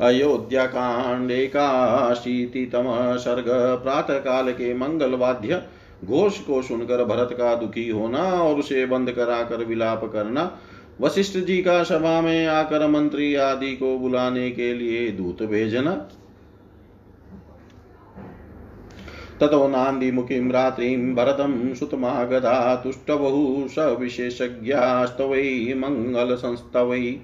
अयोध्याकाण्डेकाशीतितम सर्ग प्रातः काल के मंगल वाद्य घोष को सुनकर भरत का दुखी होना और उसे बंद कराकर विलाप करना। वशिष्ठ जी का सभा में आकर मंत्री आदि को बुलाने के लिए दूत भेजना। ततो नान्दिमुखीं रात्रिं भरतं सुतमागधा तुष्टबहु स विशेषज्ञास्तवै मङ्गलसंस्तवै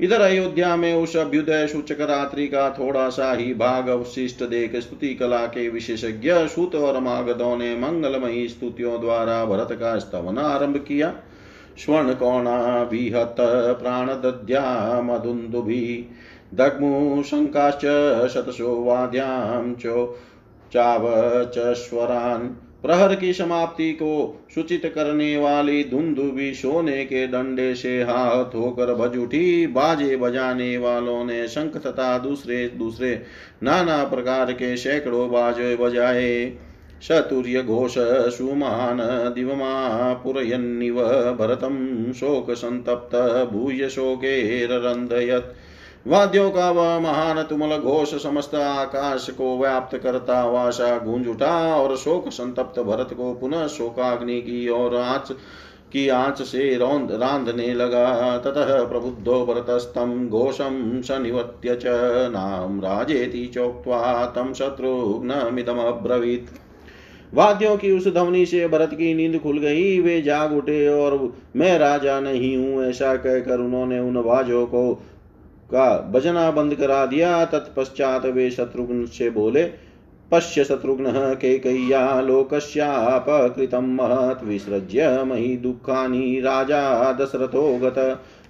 इधर अयोध्या में उस अभ्युदय सूचक रात्रि का थोड़ा सा ही भाग अवशिष्ट देख स्तुति कला के विशेषज्ञ सूत और मागधों ने मंगलमयी स्तुतियों द्वारा भरत का स्तवन आरंभ किया। स्वर्ण कोणा विहत प्राण दद्या मधुन्दुभि दग्मु शङ्काश्च शतशो वाद्यां चो चावचस्वरान् प्रहर की समाप्ति को सूचित करने वाली धुंधुबी सोने के डंडे से हाथ होकर बज उठी। बाजे बजाने वालों ने शंख तथा दूसरे दूसरे नाना प्रकार के सैकड़ों बाजे बजाए। शतुर्य घोष सुमान दिवमा पुरयन्निव शोक संतप्त, भूय शोकेररन्दयत् वाद्यों का वह महान तुमल घोष समस्त आकाश को व्याप्त करता वासा गूंज उठा और शोक संतप्त भरत को पुनः शोकाग्नि की और आँच की आँच से रौंद, रांधने लगा। ततः प्रबुद्धो भरतस्तम घोषम सनिवत्य च नाम राजेति चोक्त्वा तम शत्रुघ्नमिदमब्रवीत्। वाद्यों की उस ध्वनि से भरत की नींद खुल गई। वे जाग उठे और, मैं राजा नहीं हूँ, ऐसा कहकर उन्होंने उन बाजों को का बजना बंद करा दिया। तत्पश्चात वे शत्रुघ्न से बोले, पश्य शत्रुघ्न के कैया लोकस्यापकृतं महत् विसृज्य मही दुखानी राजा दशरथो गत।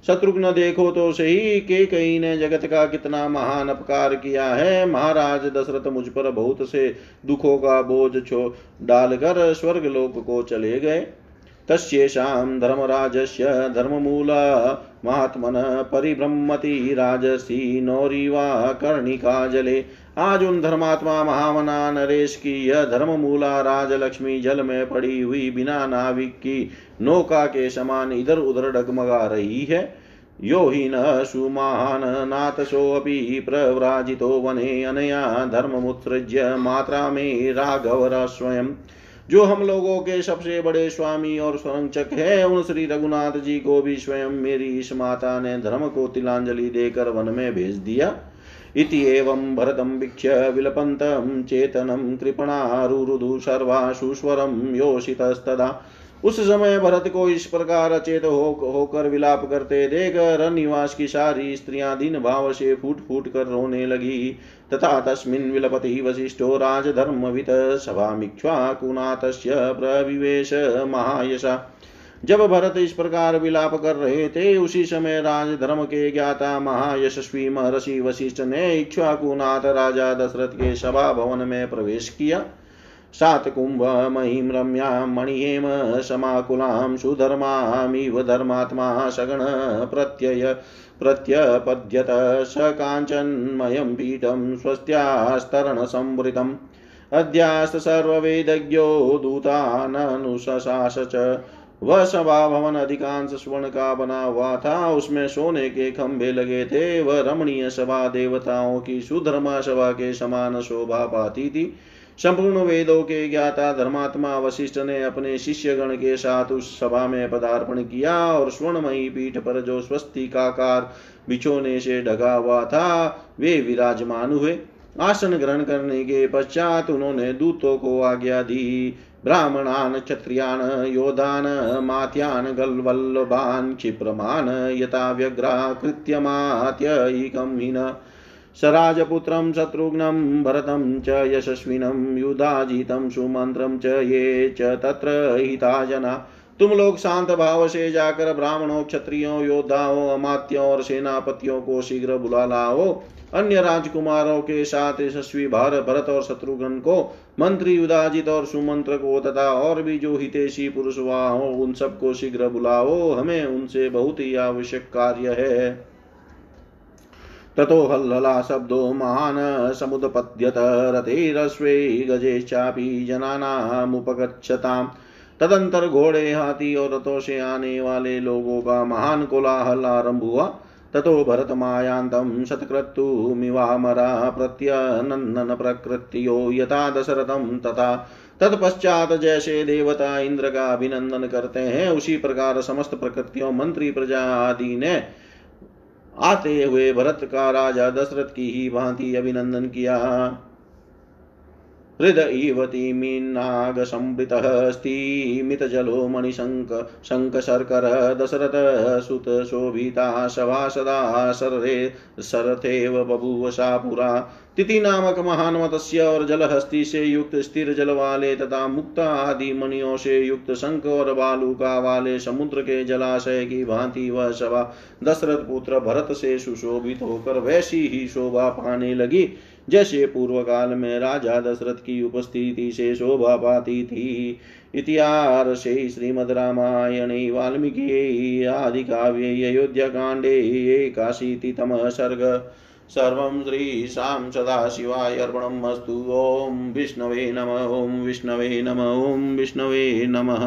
शत्रुघ्न देखो तो सही के कई ने जगत का कितना महान अपकार किया है। महाराज दशरथ मुझ पर बहुत से दुखों का बोझ छो डालकर स्वर्ग लोक को चले गए। तस्येषां धर्मराजस्य धर्ममूला महात्मन परिभ्रमति राजसी नौरीवा कर्णिका जले आज उन धर्मात्मा महामना नरेश की यह धर्ममूला राजलक्ष्मी जल में पड़ी हुई बिना नाविक की नौका के समान इधर उधर डगमगा रही है। यो हि न सुमान् नातसोऽपि प्रव्राजितो वने अनया धर्ममुत्सृज्य मात्रा मे राघवर स्वयं। जो हम लोगों के सबसे बड़े स्वामी और संरक्षक है, उन श्री रघुनाथ जी को भी स्वयं मेरी इस माता ने धर्म को तिलांजलि देकर वन में भेज दिया। इति एवं भरतं वीक्ष्य विलपन्तं चेतनं कृपणारुरुदु सर्वाशुस्वरं योषितस्तदा। उस समय भरत को इस प्रकार अचेत हो, होकर विलाप करते देख रनिवास की सारी स्त्रियाँ दिन भाव से फूट फूट कर रोने लगी। तथा तस्मिन् विलपति वसिष्ठो राजधर्मवित् सभामिक्ष्वाकुनाथस्य प्रविवेश महायशा। जब भरत इस प्रकार विलाप कर रहे थे, उसी समय राजधर्म के ज्ञाता महायशस्वी महर्षि वशिष्ठ ने इक्ष्वाकुनाथ राजा दशरथ के सभा भवन में प्रवेश किया। सात कुंभ महिम रम्यां मणिहेम समाकुलां सुधर्मामिव धर्मात्मा सगण प्रत्यय प्रत्यपद्यत स काञ्चन्मयं पीठं स्वस्त्यास्तरणसंवृतम्। अद्यास्त सर्ववेदज्ञो दूताननुशशास च। वह सभा भवन अधिकांश स्वर्ण का बना हुआ था उसमें सोने के खंभे लगे थे। वह रमणीय सभा देवताओं की सुधर्मा सभा के समान शोभा पाती थी। संपूर्ण वेदों के ज्ञाता धर्मात्मा वशिष्ठ ने अपने शिष्यगण के साथ उस सभा में पदार्पण किया और स्वर्णमयी पीठ पर जो स्वस्तिकाकार बिछोने से ढका हुआ था, वे विराजमान हुए। आसन ग्रहण करने के पश्चात उन्होंने दूतों को आज्ञा दी। ब्राह्मणान, क्षत्रियान योधान मात्यान गलवल्लभान क्षिप्रमान यथा व्यग्रा कृत्यमात्यैकं हिन। सराजपुत्रं शत्रुघ्नं भरतं च यशस्विनं युधाजितं सुमन्त्रं च ये च तत्र हिता जना तुम लोग शांत भाव से जाकर ब्राह्मणों, क्षत्रियों, योद्धाओं, अमात्यों और सेनापतियों को शीघ्र बुला लाओ। अन्य राजकुमारों के साथ यशस्वी भार, भरत और शत्रुघ्न को, मंत्री युदाजित और सुमंत्र को तथा और भी जो हितेशी पुरुष हो, उन सबको शीघ्र बुलाओ। हमें उनसे बहुत ही आवश्यक कार्य है। ततो हल्लला शब्दो महान् समुदपद्यत रथेरश्वे गजेश्चापि जनानामुपगच्छताम्। तदंतर घोड़े, हाथी और रथों से आने वाले लोगों का महान कोलाहल आरंभ हुआ। ततो भरतमायान्तं शतक्रतुमिवामरा प्रत्यनन्दन प्रकृत्यो यथा दशरथं तथा तत्पश्चात जैसे देवता इंद्र का अभिनंदन करते हैं, उसी प्रकार समस्त प्रकृतियों, मंत्री, प्रजा आदि ने आते हुए भरत का राजा दशरथ की ही भांति अभिनंदन किया। हृद इवतीमीनागसंवृतः मणिशंक मणिशङ्क शङ्कशर्कर दशरथ सुत शोभिता सभा सदा शररे शरथेव बभूव सा पुरा। तिथि नामक महान मत्स्य और जलहस्ती से युक्त स्थिर जल वाले तथा मुक्त आदि मणियों से युक्त शंख और बालुका वाले समुद्र के जलाशय की भांति वह सभा दशरथ पुत्र भरत से सुशोभित होकर वैसी ही शोभा पाने लगी, जैसे पूर्व काल में राजा दशरथ की उपस्थिति से शोभा पाती थी। इतिहासे श्रीमद्रामायणे वाल्मीकि आदिकाव्ये अयोध्याकाण्डे एकाशीतितमः सर्ग सर्वं श्रीशां सदाशिवाय अर्पणम् अस्तु। ॐ विष्णवे नम ॐ विष्णवे नम ॐ विष्णवे नमः।